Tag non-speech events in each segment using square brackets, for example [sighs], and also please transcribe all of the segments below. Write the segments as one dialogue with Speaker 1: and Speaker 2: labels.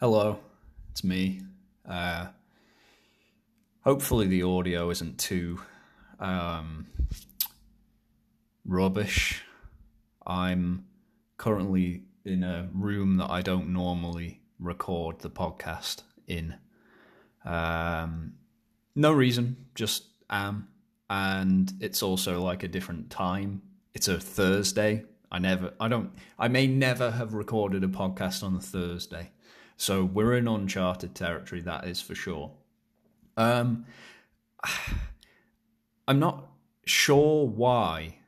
Speaker 1: Hello, it's me. Uh, hopefully, the audio isn't too um, rubbish. I'm currently in a room that I don't normally record the podcast in. Um, no reason, just am. And it's also like a different time. It's a Thursday. I never, I don't, I may never have recorded a podcast on a Thursday. So we're in uncharted territory, that is for sure. Um, [sighs] I'm not sure why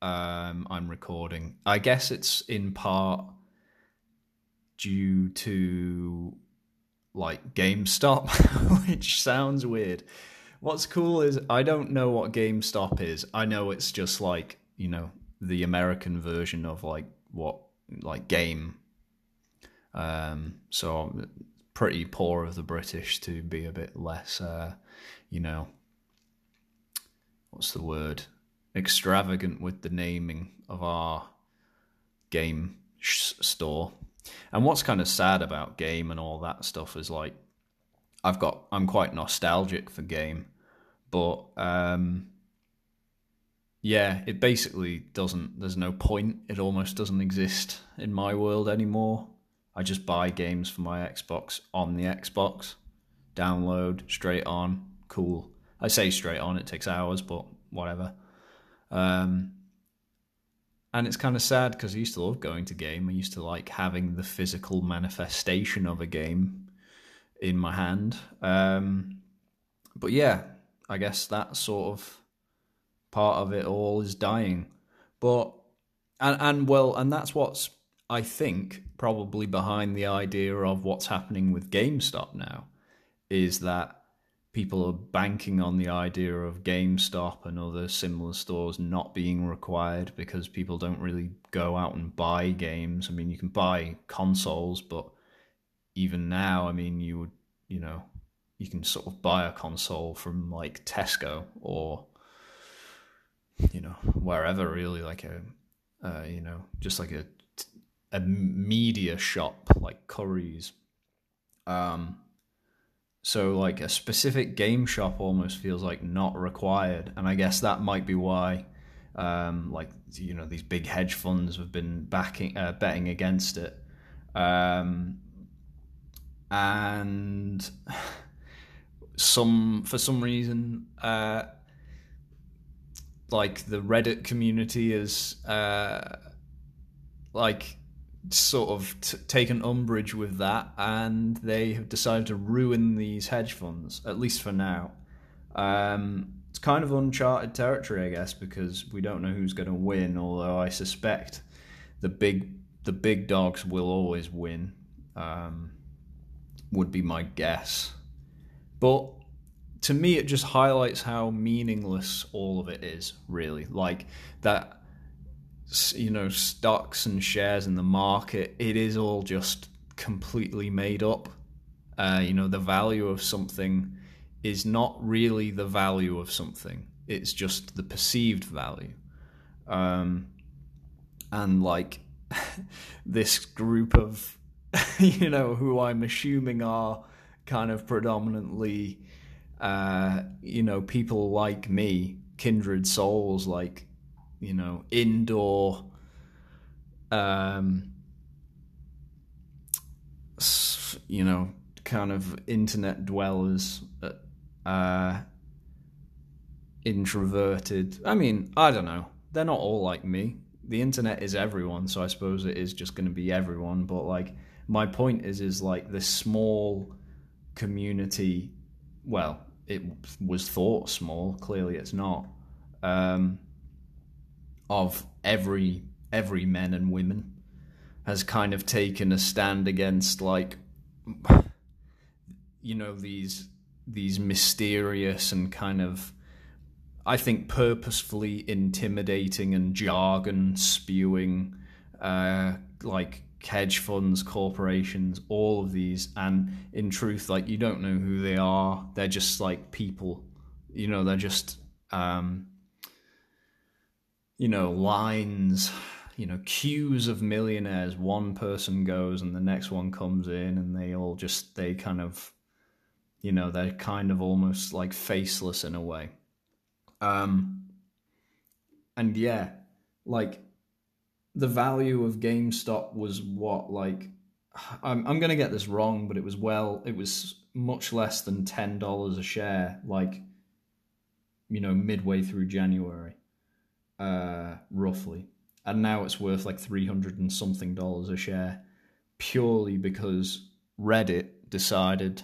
Speaker 1: um, I'm recording. I guess it's in part due to like GameStop, [laughs] which sounds weird. What's cool is I don't know what GameStop is. I know it's just like, you know, the American version of like what like game. Um so pretty poor of the British to be a bit less uh, you know, what's the word? Extravagant with the naming of our game sh- store. And what's kind of sad about game and all that stuff is like I've got I'm quite nostalgic for game, but um yeah, it basically doesn't there's no point. It almost doesn't exist in my world anymore. I just buy games for my Xbox on the Xbox, download straight on, cool. I say straight on, it takes hours, but whatever. Um and it's kind of sad because I used to love going to game. I used to like having the physical manifestation of a game in my hand. Um, but yeah, I guess that sort of part of it all is dying. But and and well, and that's what's I think probably behind the idea of what's happening with GameStop now is that people are banking on the idea of GameStop and other similar stores not being required because people don't really go out and buy games. I mean, you can buy consoles, but even now, I mean, you would, you know, you can sort of buy a console from like Tesco or, you know, wherever really, like a, uh, you know, just like a, a media shop like Curry's. Um, so like a specific game shop almost feels like not required, and I guess that might be why, um, like you know, these big hedge funds have been backing uh, betting against it, um, and some for some reason, uh, like the Reddit community is uh, like sort of t- taken umbrage with that, and they have decided to ruin these hedge funds, at least for now. Um, it's kind of uncharted territory, I guess, because we don't know who's going to win. Although I suspect the big the big dogs will always win. Um, would be my guess, but to me, it just highlights how meaningless all of it is. Really, like that you know stocks and shares in the market it is all just completely made up. Uh, you know the value of something is not really the value of something it's just the perceived value. Um, and like [laughs] this group of [laughs] you know who i'm assuming are kind of predominantly uh, you know people like me kindred souls like you know, indoor um you know, kind of internet dwellers uh introverted. I mean, I don't know. They're not all like me. The internet is everyone, so I suppose it is just going to be everyone, but like my point is is like this small community well, it was thought small, clearly it's not. Um of every every men and women has kind of taken a stand against like you know these these mysterious and kind of I think purposefully intimidating and jargon spewing uh, like hedge funds, corporations, all of these, and in truth, like you don't know who they are. They're just like people, you know. They're just um, you know, lines, you know queues of millionaires. One person goes and the next one comes in and they all just they kind of you know they're kind of almost like faceless in a way. Um and yeah like the value of GameStop was what like I'm I'm going to get this wrong but it was well it was much less than $10 a share like you know midway through January uh roughly and now it's worth like 300 and something dollars a share purely because Reddit decided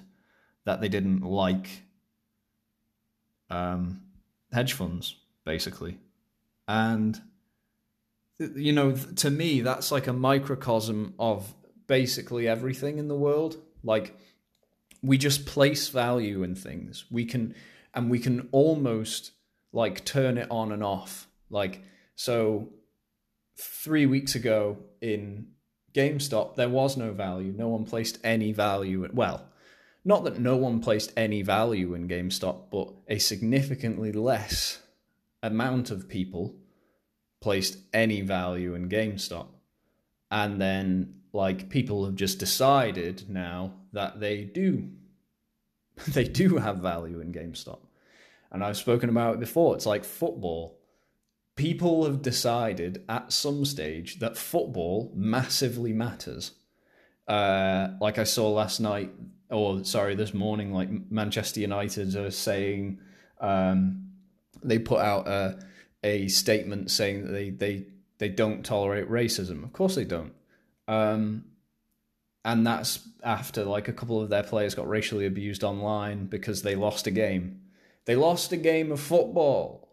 Speaker 1: that they didn't like um, hedge funds, basically. And, you know, to me, that's like a microcosm of basically everything in the world. Like, we just place value in things. We can, and we can almost like turn it on and off. Like, so three weeks ago in GameStop, there was no value. No one placed any value. Well, not that no one placed any value in GameStop, but a significantly less amount of people placed any value in GameStop. And then, like, people have just decided now that they do. [laughs] they do have value in GameStop. And I've spoken about it before. It's like football. People have decided at some stage that football massively matters. Uh, like I saw last night, or sorry, this morning, like Manchester United are saying um, they put out a, a statement saying that they, they they don't tolerate racism. Of course they don't. Um, and that's after like a couple of their players got racially abused online because they lost a game. They lost a game of football.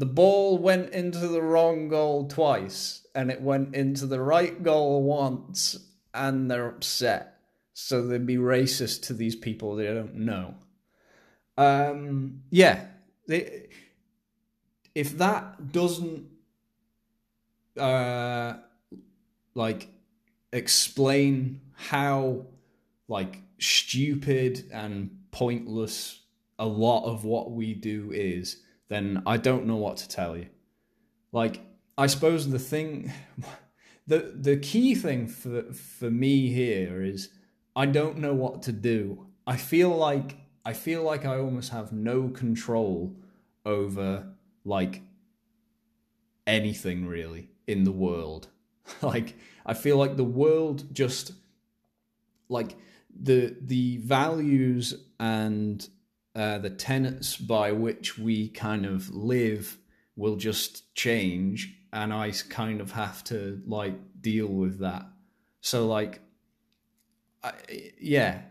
Speaker 1: The ball went into the wrong goal twice and it went into the right goal once and they're upset so they'd be racist to these people they don't know. Um, yeah, they, if that doesn't uh, like explain how like stupid and pointless a lot of what we do is, then I don't know what to tell you. Like, I suppose the thing, [laughs] the the key thing for for me here is I don't know what to do. I feel like I feel like I almost have no control over like anything really in the world. [laughs] like I feel like the world just like the the values and uh, the tenets by which we kind of live will just change and I kind of have to like deal with that. So like I, yeah,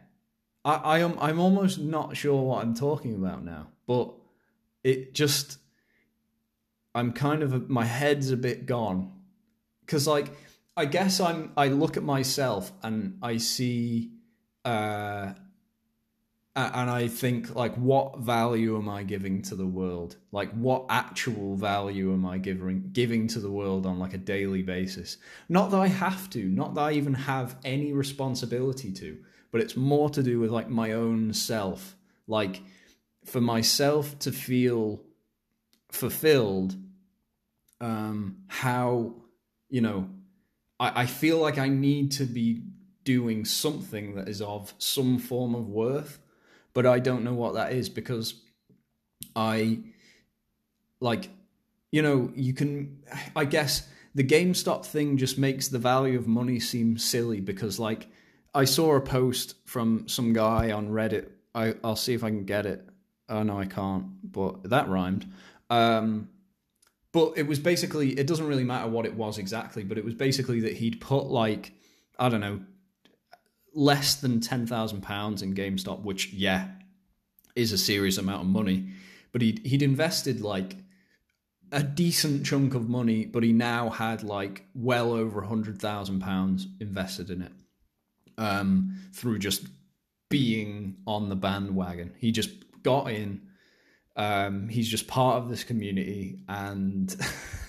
Speaker 1: I, I am. I'm almost not sure what I'm talking about now, but it just. I'm kind of a, my head's a bit gone because like I guess I'm I look at myself and I see uh and I think like what value am I giving to the world? Like what actual value am I giving giving to the world on like a daily basis? Not that I have to, not that I even have any responsibility to, but it's more to do with like my own self. Like for myself to feel fulfilled um how you know I, I feel like I need to be doing something that is of some form of worth but I don't know what that is because I like you know you can I guess the GameStop thing just makes the value of money seem silly because like I saw a post from some guy on Reddit. I, I'll see if I can get it. Oh no, I can't. But that rhymed. Um, but it was basically it doesn't really matter what it was exactly, but it was basically that he'd put like I don't know less than ten thousand pounds in GameStop, which yeah, is a serious amount of money. But he'd he'd invested like a decent chunk of money, but he now had like well over a hundred thousand pounds invested in it um, through just being on the bandwagon. He just got in. Um, he's just part of this community, and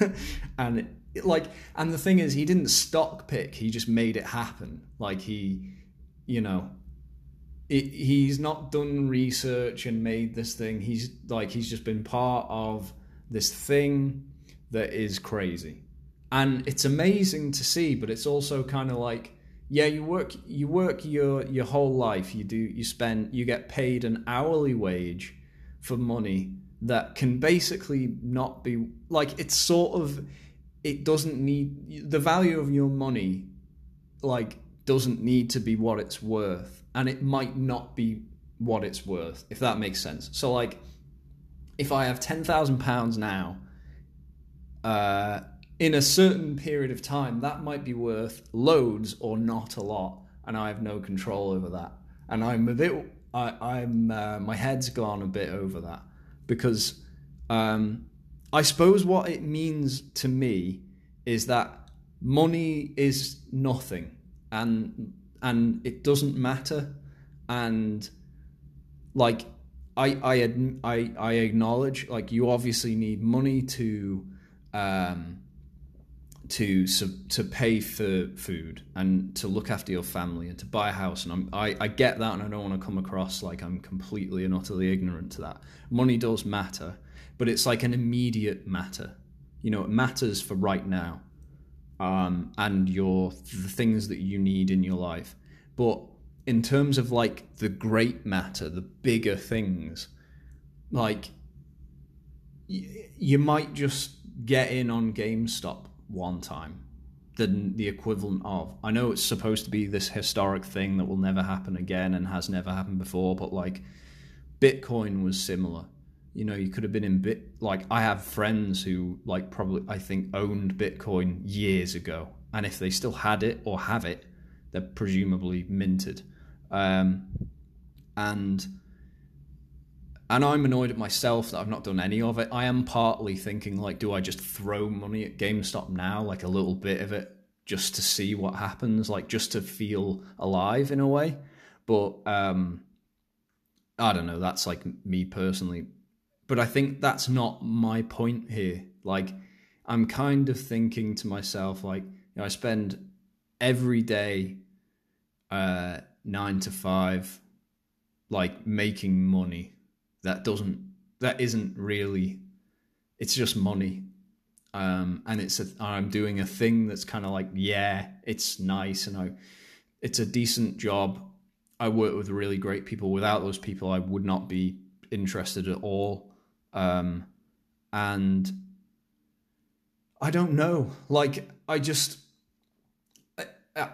Speaker 1: [laughs] and it, like, and the thing is, he didn't stock pick. He just made it happen. Like he you know, it, he's not done research and made this thing. He's like he's just been part of this thing that is crazy, and it's amazing to see but it's also kind of like yeah you work you work your your whole life you do you spend you get paid an hourly wage for money that can basically not be like it's sort of it doesn't need the value of your money like doesn't need to be what it's worth and it might not be what it's worth if that makes sense. So like if i have 10,000 pounds now uh in a certain period of time that might be worth loads or not a lot and i have no control over that. And i'm a bit I, am uh, my head's gone a bit over that because um, I suppose what it means to me is that money is nothing and and it doesn't matter and like I I I I acknowledge like you obviously need money to um to to pay for food and to look after your family and to buy a house and I'm, I I get that and I don't want to come across like I'm completely and utterly ignorant to that. Money does matter, but it's like an immediate matter. You know, it matters for right now, um, and your the things that you need in your life. But in terms of like the great matter, the bigger things, like y- you might just get in on GameStop one time than the equivalent of. I know it's supposed to be this historic thing that will never happen again and has never happened before, but like Bitcoin was similar. You know, you could have been in bit like I have friends who like probably I think owned Bitcoin years ago, and if they still had it or have it, they're presumably minted. Um, and and I'm annoyed at myself that I've not done any of it. I am partly thinking like, do I just throw money at GameStop now, like a little bit of it, just to see what happens, like just to feel alive in a way. But um, I don't know. That's like me personally, but I think that's not my point here. Like, I'm kind of thinking to myself, like, you know, I spend every day uh, nine to five, like making money. That doesn't that isn't really it's just money. Um, and it's a, I'm doing a thing that's kind of like yeah it's nice and I it's a decent job. I work with really great people. Without those people I would not be interested at all um, and I don't know like I just I,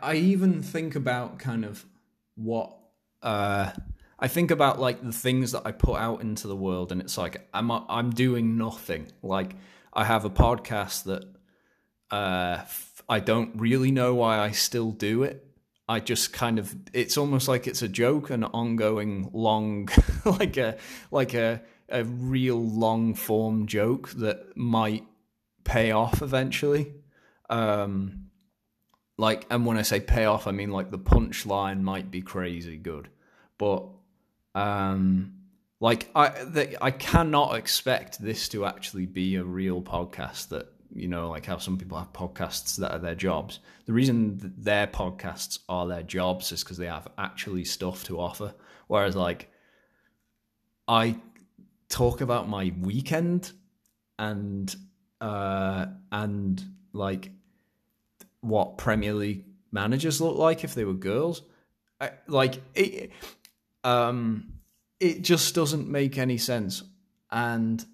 Speaker 1: I even think about kind of what uh, I think about like the things that I put out into the world, and it's like I'm I'm doing nothing. Like I have a podcast that uh, I don't really know why I still do it. I just kind of it's almost like it's a joke, an ongoing long, [laughs] like a like a a real long form joke that might pay off eventually. Um, like, and when I say pay off, I mean like the punchline might be crazy good, but um, like I, the, I cannot expect this to actually be a real podcast that you know, like how some people have podcasts that are their jobs. The reason their podcasts are their jobs is because they have actually stuff to offer. Whereas, like, I talk about my weekend and uh and like what Premier League managers look like if they were girls. I, like it, um, it just doesn't make any sense. And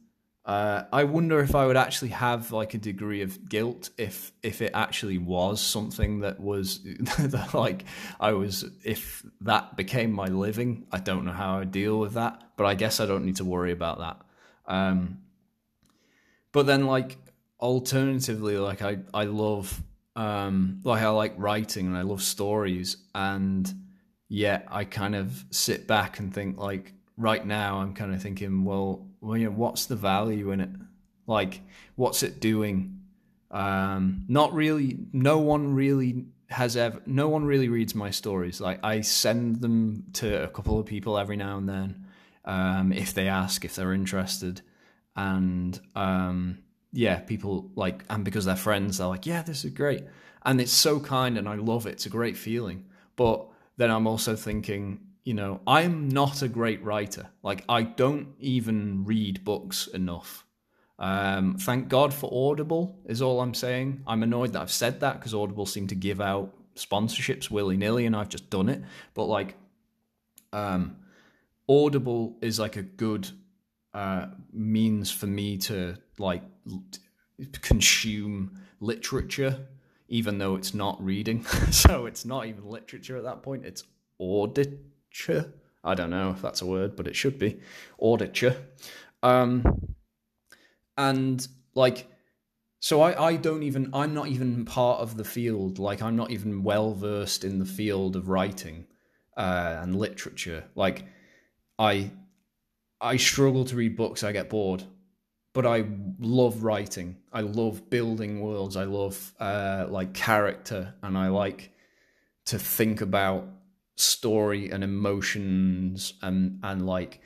Speaker 1: uh, I wonder if I would actually have like a degree of guilt if if it actually was something that was [laughs] that like I was if that became my living. I don't know how I deal with that, but I guess I don't need to worry about that. Um, but then like alternatively, like I I love um, like I like writing and I love stories and yet I kind of sit back and think like right now I'm kind of thinking, well, well, you know, what's the value in it? Like, what's it doing? Um, not really. No one really has ever. No one really reads my stories. Like, I send them to a couple of people every now and then, um, if they ask, if they're interested, and um, yeah, people like, and because they're friends, they're like, yeah, this is great, and it's so kind, and I love it. It's a great feeling, but then I'm also thinking, you know, I'm not a great writer. Like, I don't even read books enough. Um, thank God for Audible, is all I'm saying. I'm annoyed that I've said that because Audible seem to give out sponsorships willy nilly and I've just done it. But like, um, Audible is like a good uh, means for me to like l- consume literature, even though it's not reading. [laughs] so it's not even literature at that point, it's I don't know if that's a word, but it should be. Auditure. Um, and like so I, I don't even i'm not even part of the field. Like i'm not even well versed in the field of writing uh, and literature. Like i i struggle to read books i get bored. But i love writing. I love building worlds. I love uh, like character. And i like to think about story and emotions and and like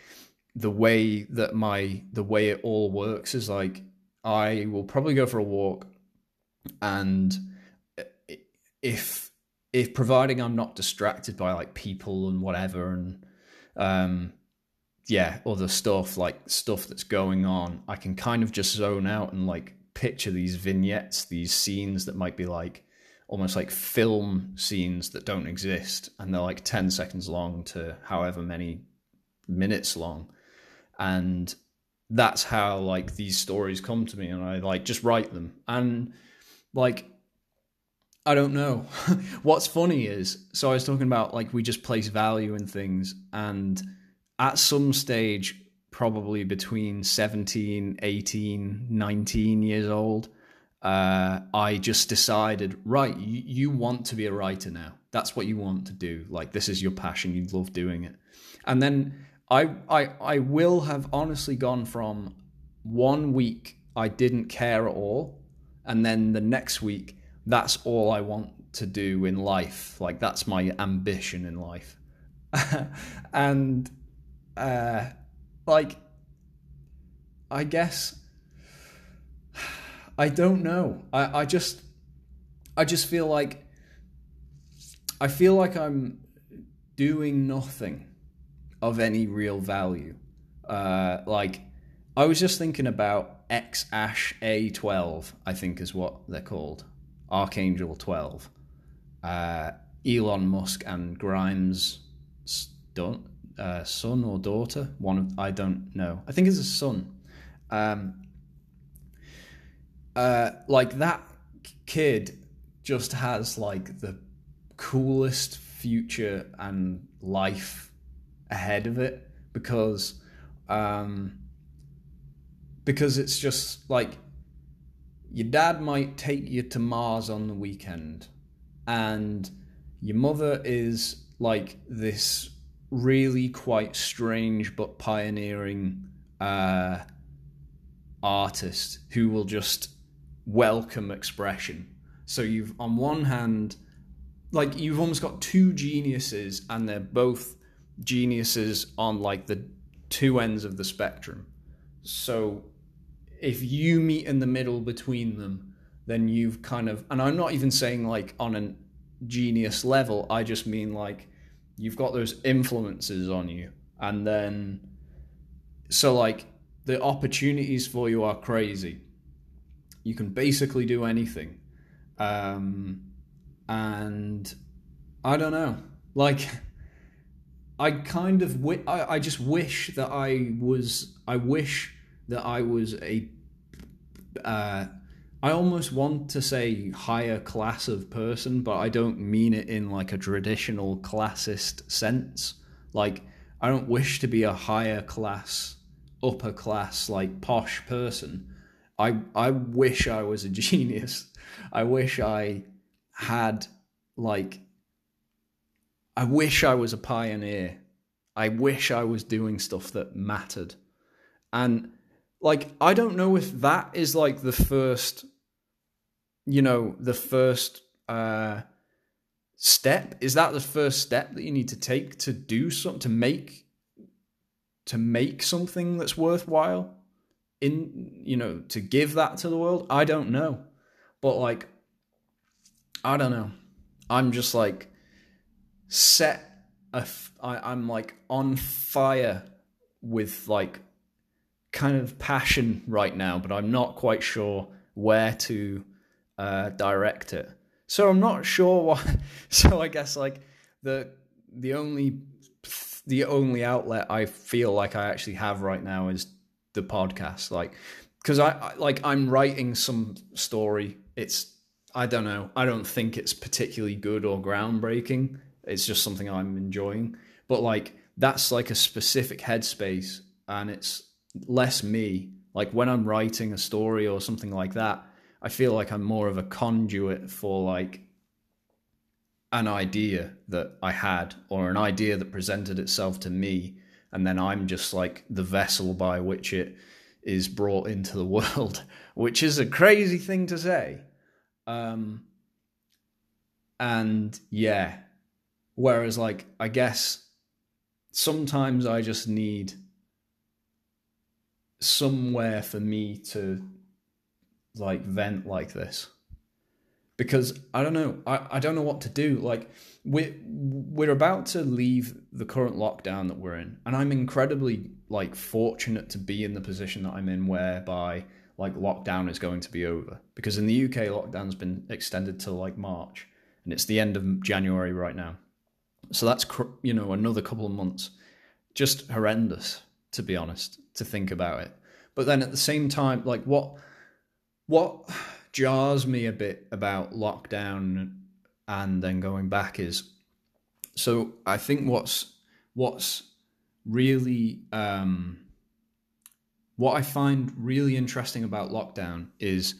Speaker 1: the way that my the way it all works is like I will probably go for a walk and if if providing I'm not distracted by like people and whatever and um yeah other stuff like stuff that's going on I can kind of just zone out and like picture these vignettes these scenes that might be like almost like film scenes that don't exist and they're like 10 seconds long to however many minutes long. And that's how like these stories come to me and i like just write them. And like i don't know. [laughs] What's funny is so i was talking about like we just place value in things and at some stage probably between 17 18 19 years old uh, i just decided right you, you want to be a writer now. That's what you want to do. Like this is your passion. You love doing it. And then I, I I will have honestly gone from one week I didn't care at all, and then the next week that's all I want to do in life. Like that's my ambition in life, [laughs] and uh, like I guess I don't know. I I just I just feel like I feel like I'm doing nothing of any real value. Uh, like, I was just thinking about X Ash A12, I think is what they're called, Archangel 12. Uh, Elon Musk and Grimes' son, uh, son or daughter, one of I don't know. I think it's a son. Um, uh, like that kid just has like the coolest future and life ahead of it because um, because it's just like your dad might take you to Mars on the weekend and your mother is like this really quite strange but pioneering uh, artist who will just welcome expression. So you've on one hand, like you've almost got two geniuses, and they're both geniuses on like the two ends of the spectrum. So if you meet in the middle between them, then you've kind of, and I'm not even saying like on a genius level, I just mean like you've got those influences on you. And then, so like the opportunities for you are crazy. You can basically do anything. Um, and I don't know. Like, [laughs] I kind of wi- I, I just wish that I was I wish that I was a uh, I almost want to say higher class of person, but I don't mean it in like a traditional classist sense. Like I don't wish to be a higher class, upper class, like posh person. I I wish I was a [laughs] genius. I wish I had like I wish I was a pioneer. I wish I was doing stuff that mattered. And like I don't know if that is like the first you know, the first uh step. Is that the first step that you need to take to do something to make to make something that's worthwhile in you know, to give that to the world? I don't know. But like I don't know. I'm just like set a f- I, I'm like on fire with like kind of passion right now, but I'm not quite sure where to uh, direct it. So I'm not sure why [laughs] So I guess like the the only the only outlet I feel like I actually have right now is the podcast. Like because I, I like I'm writing some story. It's I don't know. I don't think it's particularly good or groundbreaking. It's just something I'm enjoying. But like that's like a specific headspace and it's less me. Like when I'm writing a story or something like that, I feel like I'm more of a conduit for like an idea that I had or an idea that presented itself to me. And then I'm just like the vessel by which it is brought into the [laughs] world, which is a crazy thing to say. Um, and yeah, whereas, like, I guess sometimes I just need somewhere for me to like vent like this because I don't know I, I don't know what to do. Like we're we're about to leave the current lockdown that we're in and I'm incredibly like fortunate to be in the position that I'm in whereby like lockdown is going to be over. Because in the UK lockdown's been extended till like March and it's the end of January right now. So that's you know another couple of months. Just horrendous to be honest to think about it. But then at the same time like what what jars me a bit about lockdown and then going back is so I think what's what's really um, what I find really interesting about lockdown is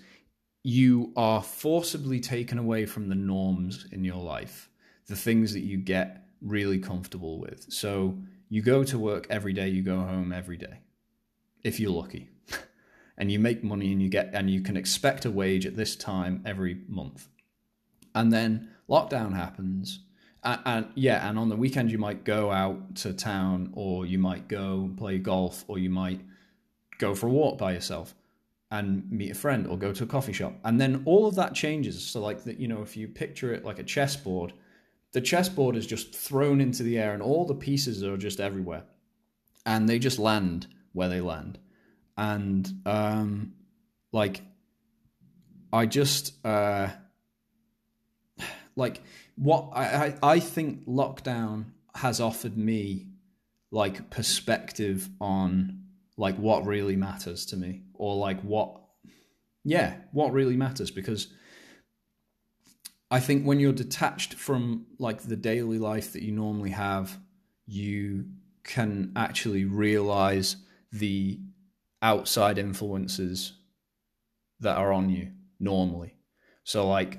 Speaker 1: you are forcibly taken away from the norms in your life, the things that you get really comfortable with. So you go to work every day, you go home every day, if you're lucky [laughs] and you make money and you get and you can expect a wage at this time every month. And then lockdown happens. And, and yeah, and on the weekend you might go out to town or you might go play golf or you might go for a walk by yourself and meet a friend or go to a coffee shop. And then all of that changes. So like that, you know, if you picture it like a chessboard, the chessboard is just thrown into the air and all the pieces are just everywhere. And they just land where they land and um, like I just uh, like what I, I think lockdown has offered me like perspective on like what really matters to me or like what yeah what really matters. Because i think when you're detached from like the daily life that you normally have you can actually realize the outside influences that are on you normally. So like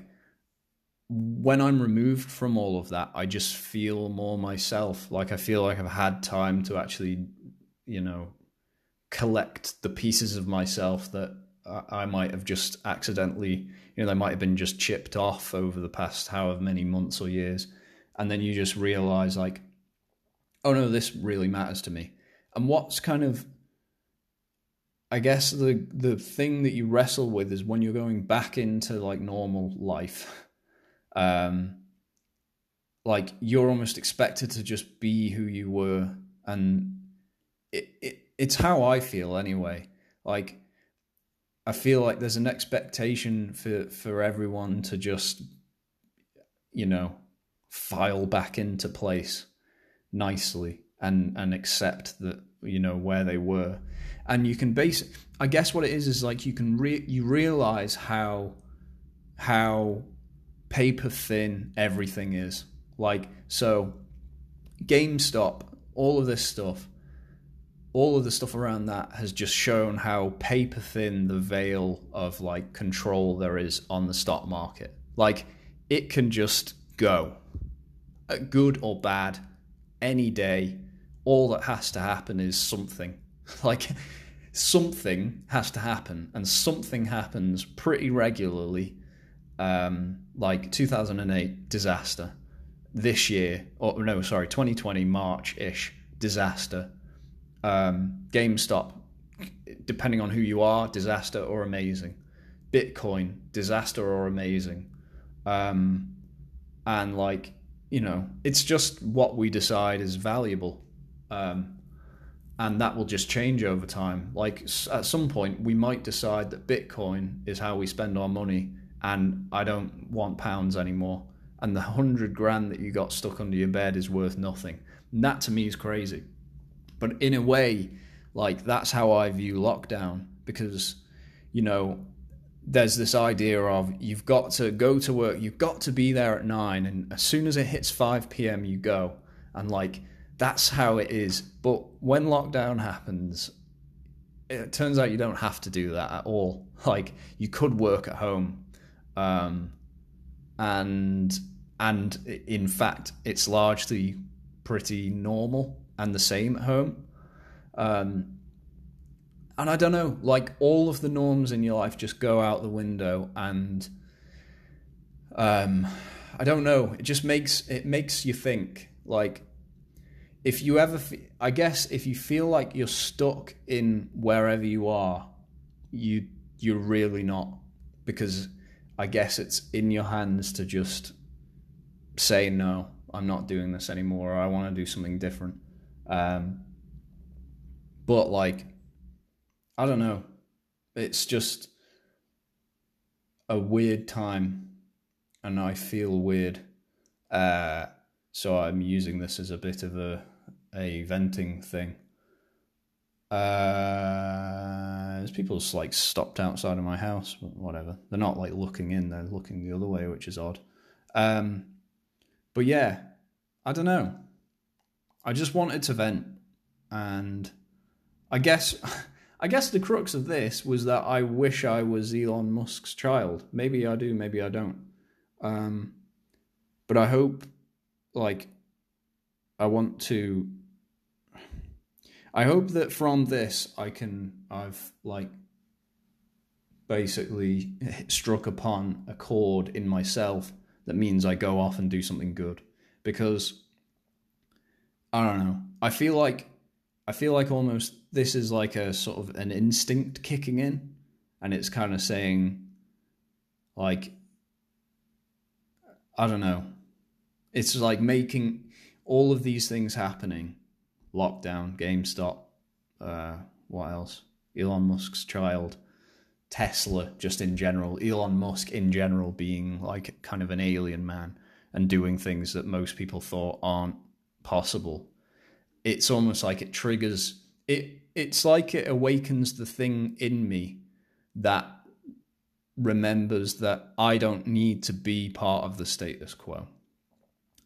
Speaker 1: when I'm removed from all of that, I just feel more myself. Like I feel like I've had time to actually, you know, collect the pieces of myself that I might have just accidentally, you know, they might have been just chipped off over the past however many months or years. And then you just realize, like, oh no, this really matters to me. And what's kind of I guess the the thing that you wrestle with is when you're going back into like normal life. Um, like you're almost expected to just be who you were, and it, it it's how I feel anyway. Like I feel like there's an expectation for for everyone to just, you know, file back into place nicely and and accept that you know where they were. And you can base i guess what it is is like you can re- you realize how how paper thin everything is. Like so gamestop all of this stuff all of the stuff around that has just shown how paper thin the veil of like control there is on the stock market. Like it can just go uh, good or bad any day all that has to happen is something [laughs] like something has to happen, and something happens pretty regularly. Um, like 2008 disaster, this year, or no, sorry, 2020 March ish disaster. Um, GameStop, depending on who you are, disaster or amazing. Bitcoin, disaster or amazing. Um, and like, you know, it's just what we decide is valuable. Um, and that will just change over time. Like at some point, we might decide that Bitcoin is how we spend our money, and I don't want pounds anymore. And the hundred grand that you got stuck under your bed is worth nothing. And that to me is crazy. But in a way, like that's how I view lockdown because, you know, there's this idea of you've got to go to work, you've got to be there at nine, and as soon as it hits 5 p.m., you go. And like, that's how it is. But when lockdown happens, it turns out you don't have to do that at all. [laughs] Like, you could work at home. Um, and and in fact, it's largely pretty normal and the same at home. Um, and I don't know, like all of the norms in your life just go out the window, and um, I don't know. It just makes it makes you think. Like, if you ever, I guess, if you feel like you're stuck in wherever you are, you you're really not, because I guess it's in your hands to just say no. I'm not doing this anymore. Or I want to do something different. Um, but like I don't know. It's just a weird time, and I feel weird. Uh, so I'm using this as a bit of a a venting thing. Uh, there's people like stopped outside of my house, whatever. They're not like looking in; they're looking the other way, which is odd. Um, but yeah, I don't know. I just wanted to vent, and I guess [laughs] I guess the crux of this was that I wish I was Elon Musk's child. Maybe I do, maybe I don't. Um, but I hope, like, I want to. I hope that from this I can. I've, like, basically [laughs] struck upon a chord in myself that means I go off and do something good. Because, I don't know. I feel like I feel like almost this is like a sort of an instinct kicking in, and it's kind of saying, like, I don't know. It's like making all of these things happening lockdown, GameStop, uh, what else? Elon Musk's child, Tesla, just in general, Elon Musk in general being like kind of an alien man and doing things that most people thought aren't possible it's almost like it triggers it it's like it awakens the thing in me that remembers that I don't need to be part of the status quo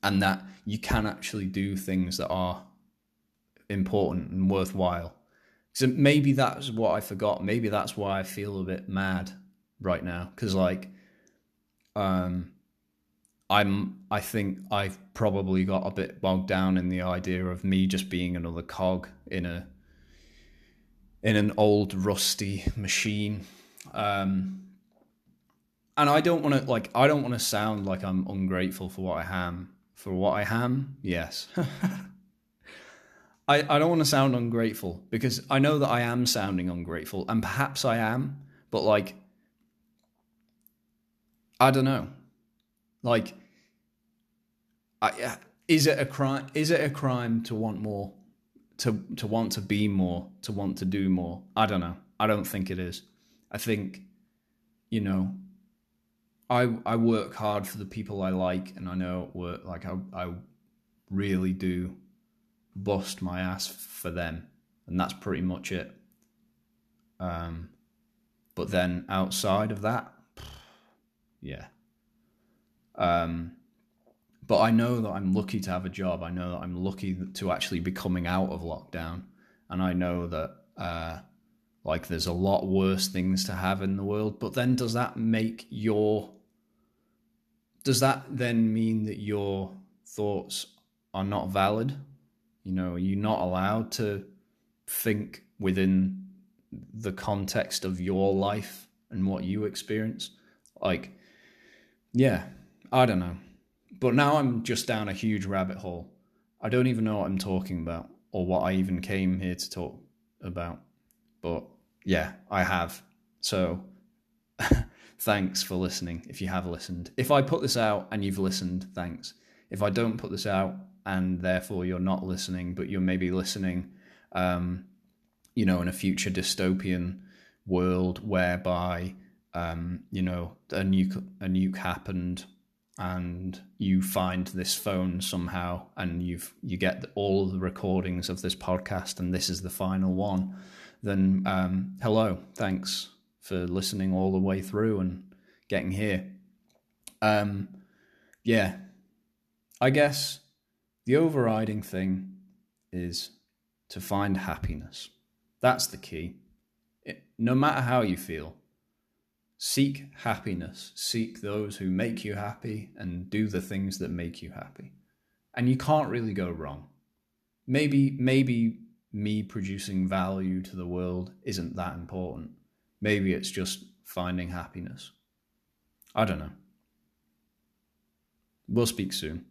Speaker 1: and that you can actually do things that are important and worthwhile. So maybe that's what I forgot. Maybe that's why I feel a bit mad right now because like um I'm I think I've probably got a bit bogged down in the idea of me just being another cog in a in an old rusty machine. Um, and I don't want to like I don't want to sound like I'm ungrateful for what I am. For what I am, yes. [laughs] I, I don't want to sound ungrateful because I know that I am sounding ungrateful and perhaps I am, but like I don't know. Like I, uh, is it a crime? Is it a crime to want more, to to want to be more, to want to do more? I don't know. I don't think it is. I think, you know, I I work hard for the people I like, and I know work like I I really do bust my ass for them, and that's pretty much it. Um, but then outside of that, [sighs] yeah. Um, but I know that I'm lucky to have a job. I know that I'm lucky to actually be coming out of lockdown, and I know that uh, like there's a lot worse things to have in the world. But then, does that make your does that then mean that your thoughts are not valid? You know, you're not allowed to think within the context of your life and what you experience? Like, yeah, I don't know. But now I'm just down a huge rabbit hole. I don't even know what I'm talking about or what I even came here to talk about. But yeah, I have. So [laughs] thanks for listening if you have listened. If I put this out and you've listened, thanks. If I don't put this out and therefore you're not listening, but you're maybe listening um, you know, in a future dystopian world whereby, um, you know, a nuke a nuke happened and you find this phone somehow and you've you get all the recordings of this podcast and this is the final one then um, hello thanks for listening all the way through and getting here. Um, yeah i guess the overriding thing is to find happiness that's the key it, no matter how you feel Seek happiness. Seek those who make you happy and do the things that make you happy. And you can't really go wrong. Maybe, maybe me producing value to the world isn't that important. Maybe it's just finding happiness. I don't know. We'll speak soon.